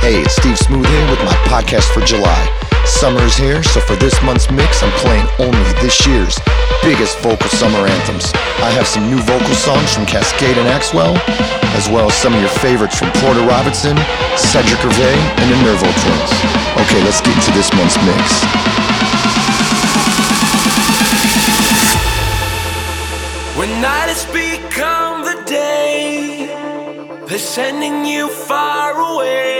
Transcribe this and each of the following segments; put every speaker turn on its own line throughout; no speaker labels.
Hey, it's Steve Smooth here with my podcast for July. Summer is here, so for this month's mix, I'm playing only this year's biggest vocal summer anthems. I have some new vocal songs from Kaskade and Axwell, as well as some of your favorites from Porter Robinson, Cedric Gervais, and the Nervo Twins. Okay, let's get to this month's mix.
When night has become the day, they're sending you far away,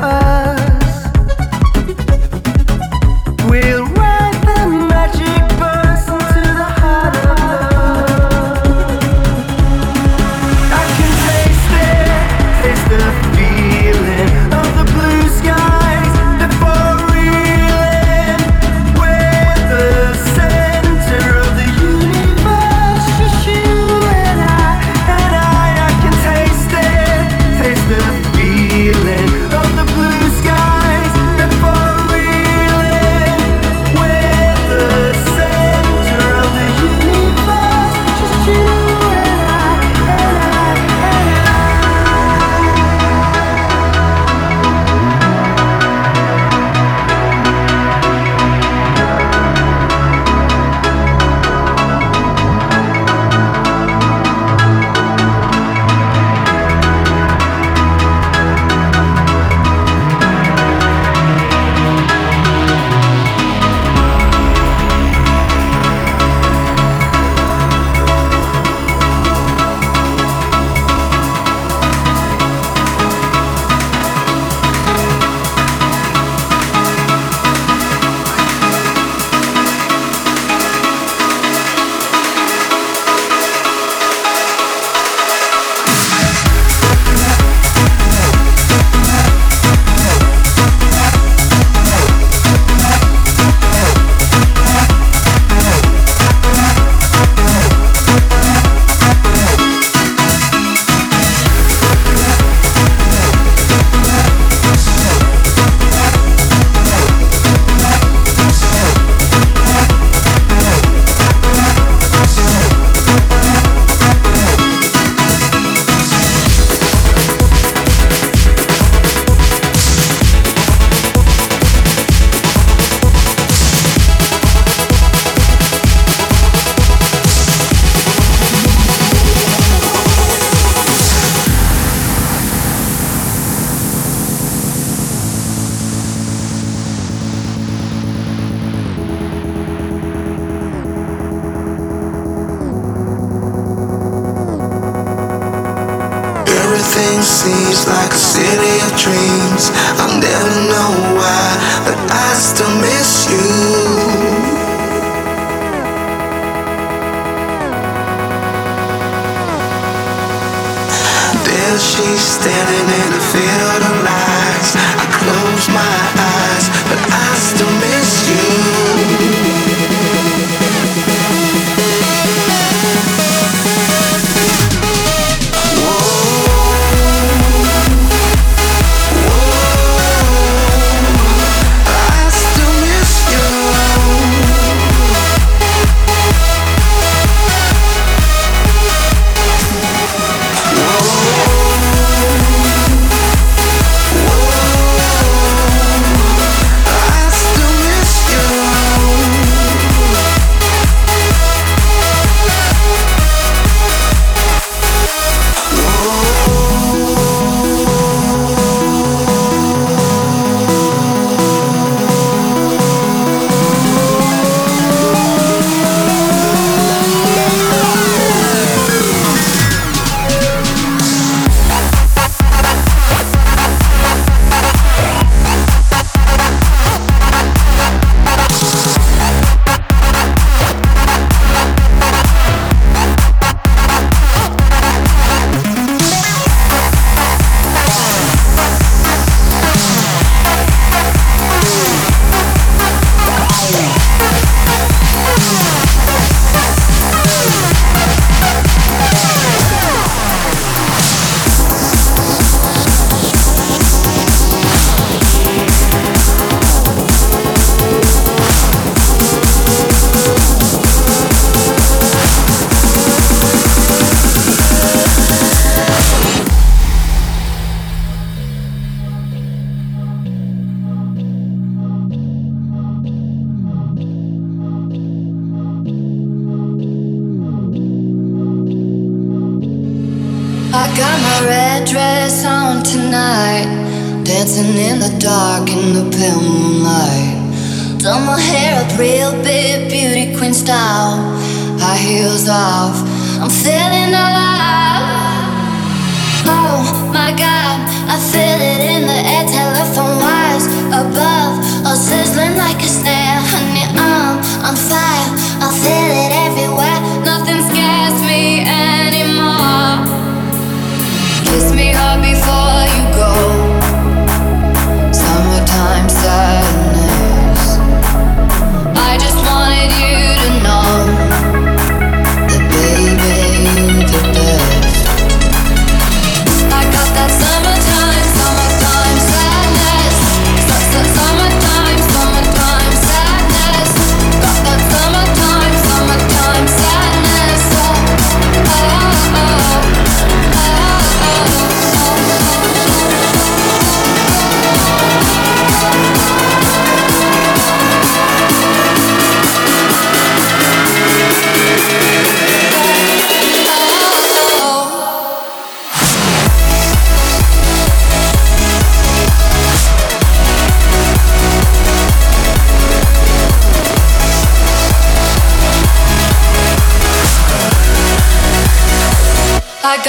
heart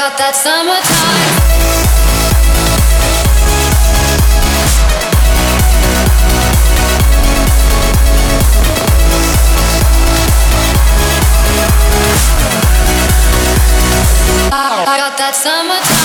got that summertime. I got that summertime.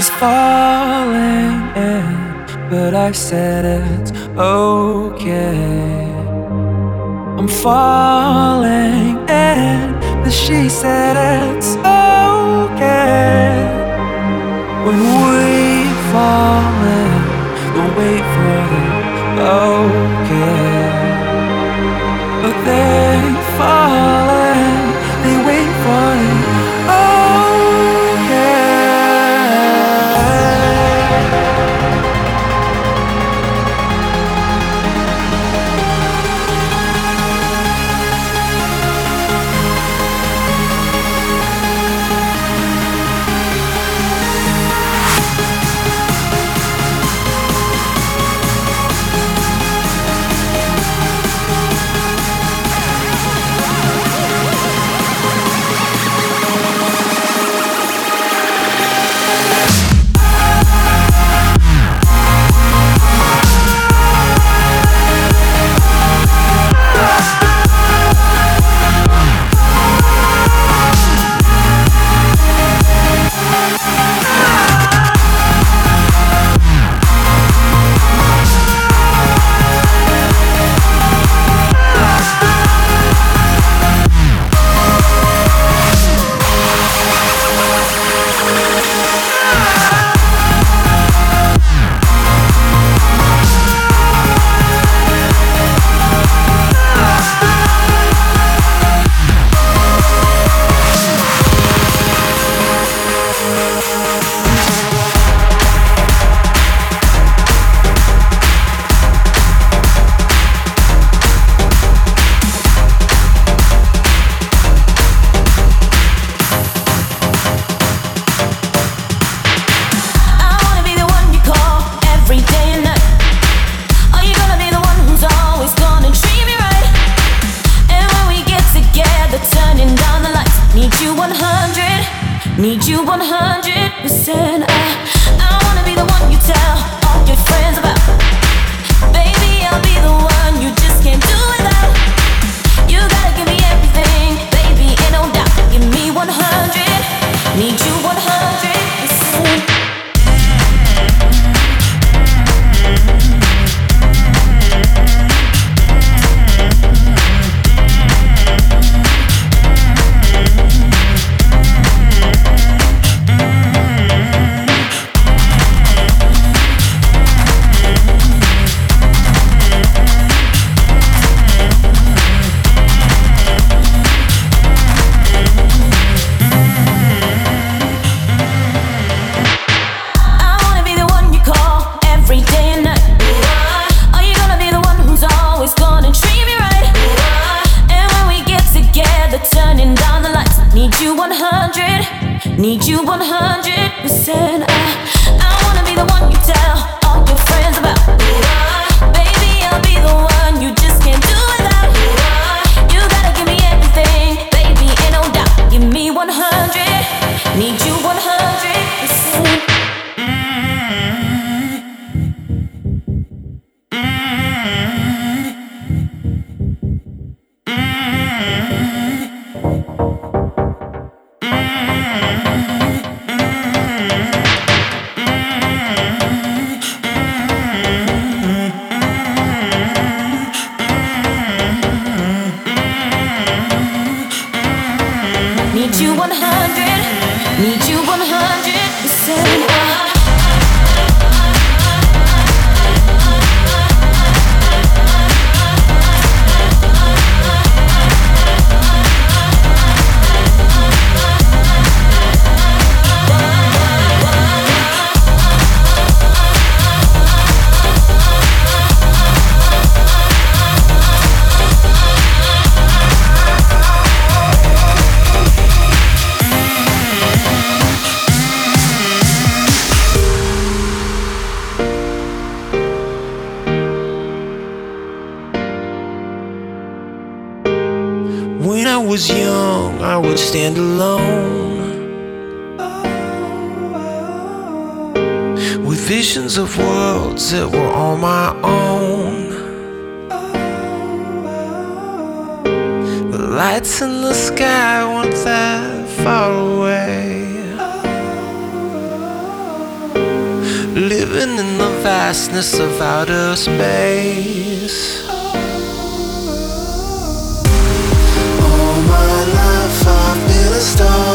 she's falling in, but I said it's okay. I'm falling in, but she said it's okay. When we fall.
millions of worlds that were on my own. The lights in the sky weren't that far away. Living in the vastness of outer space. All my life I've been a star.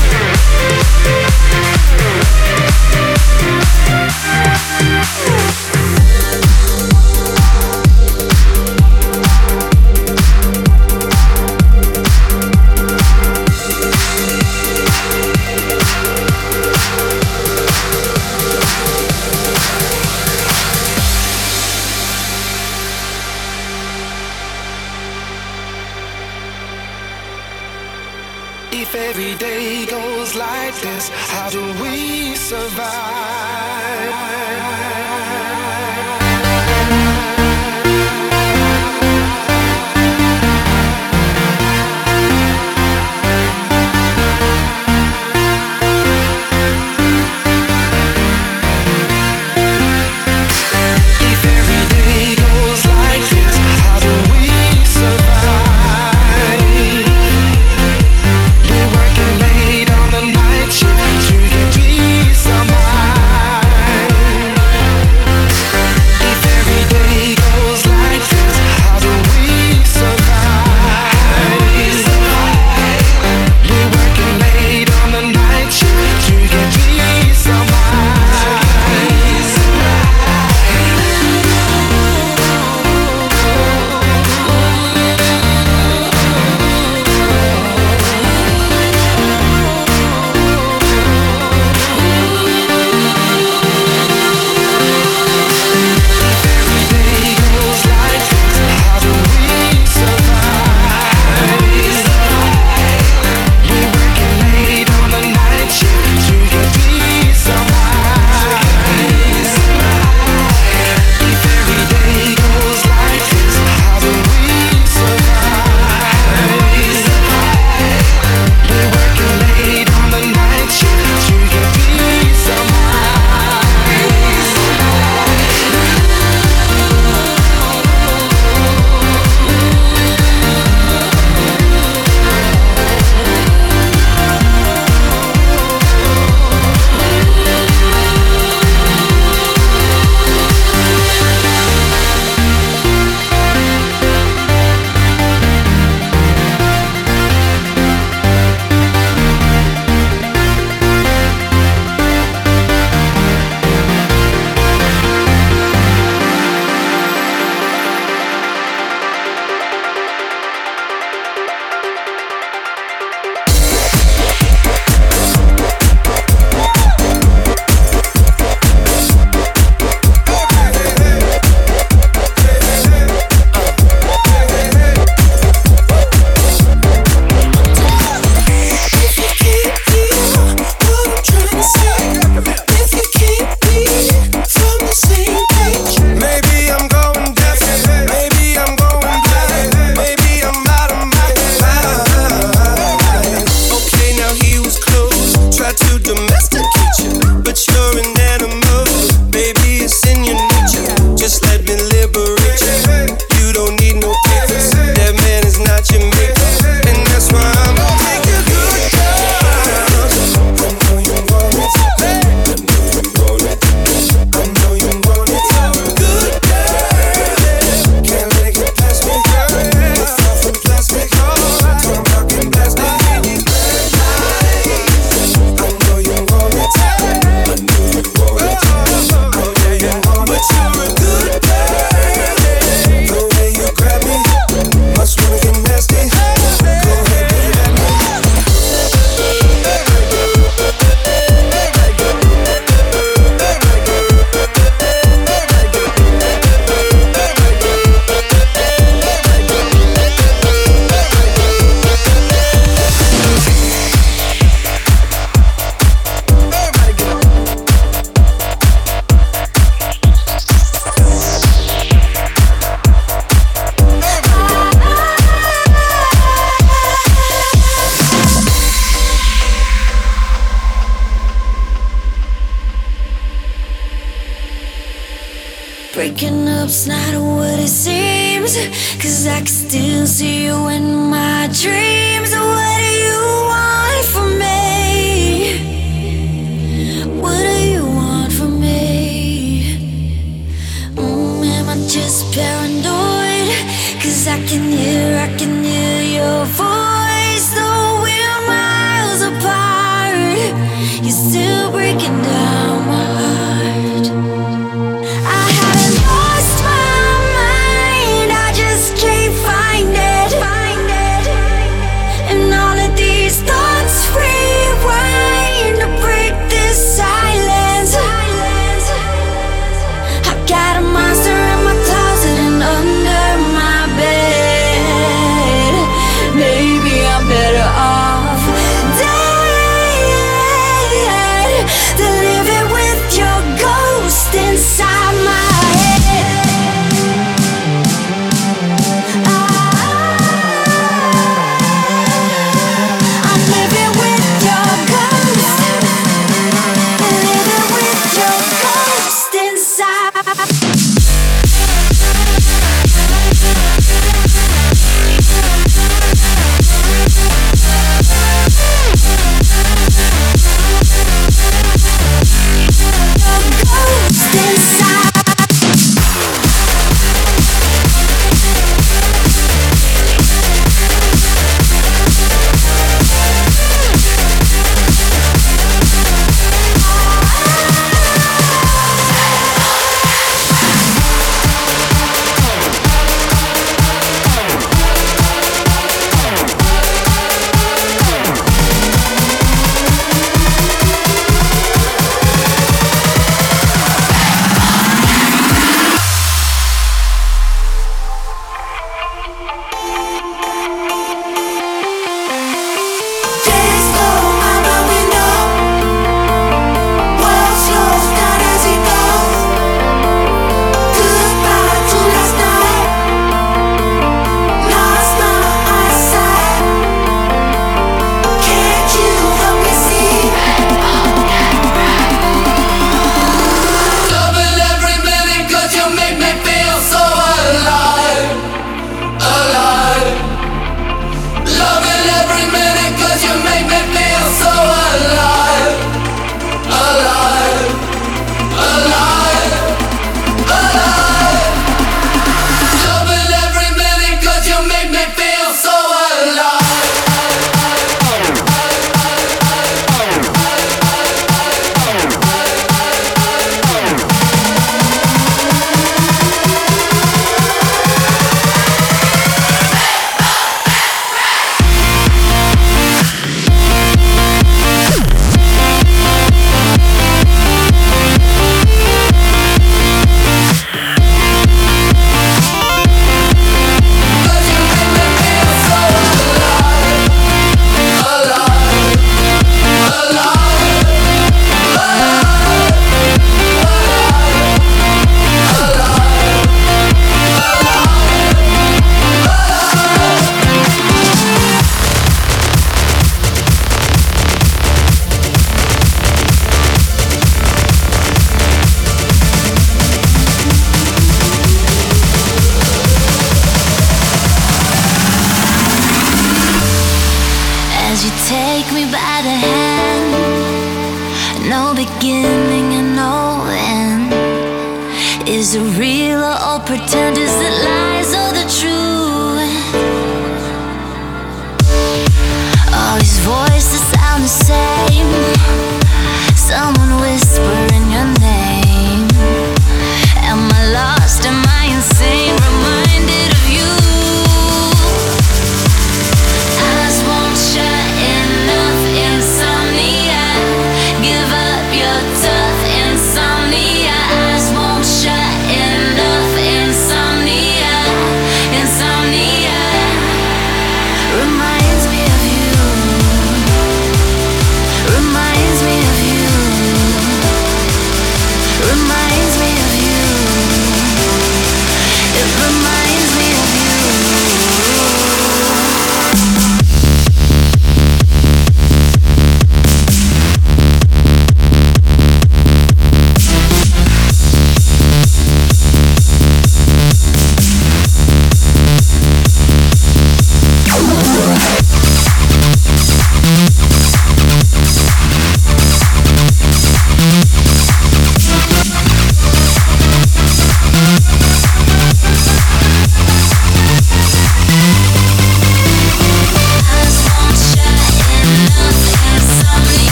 Yeah.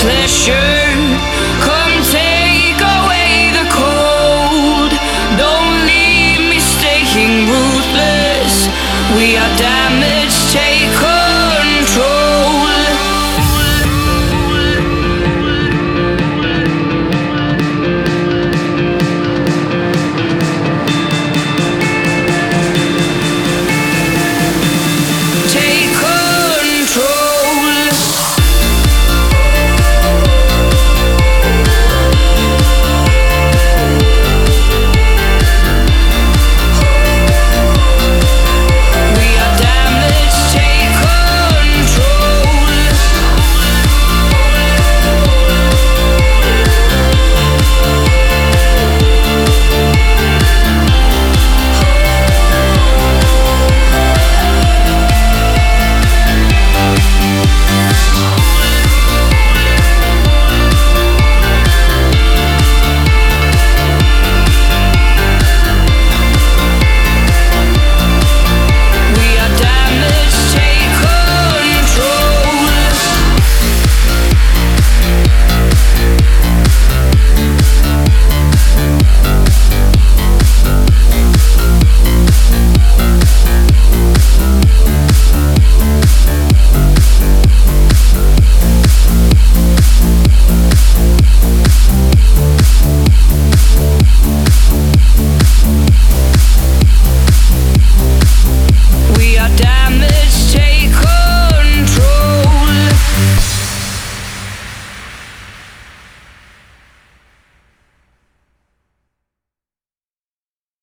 Pleasure.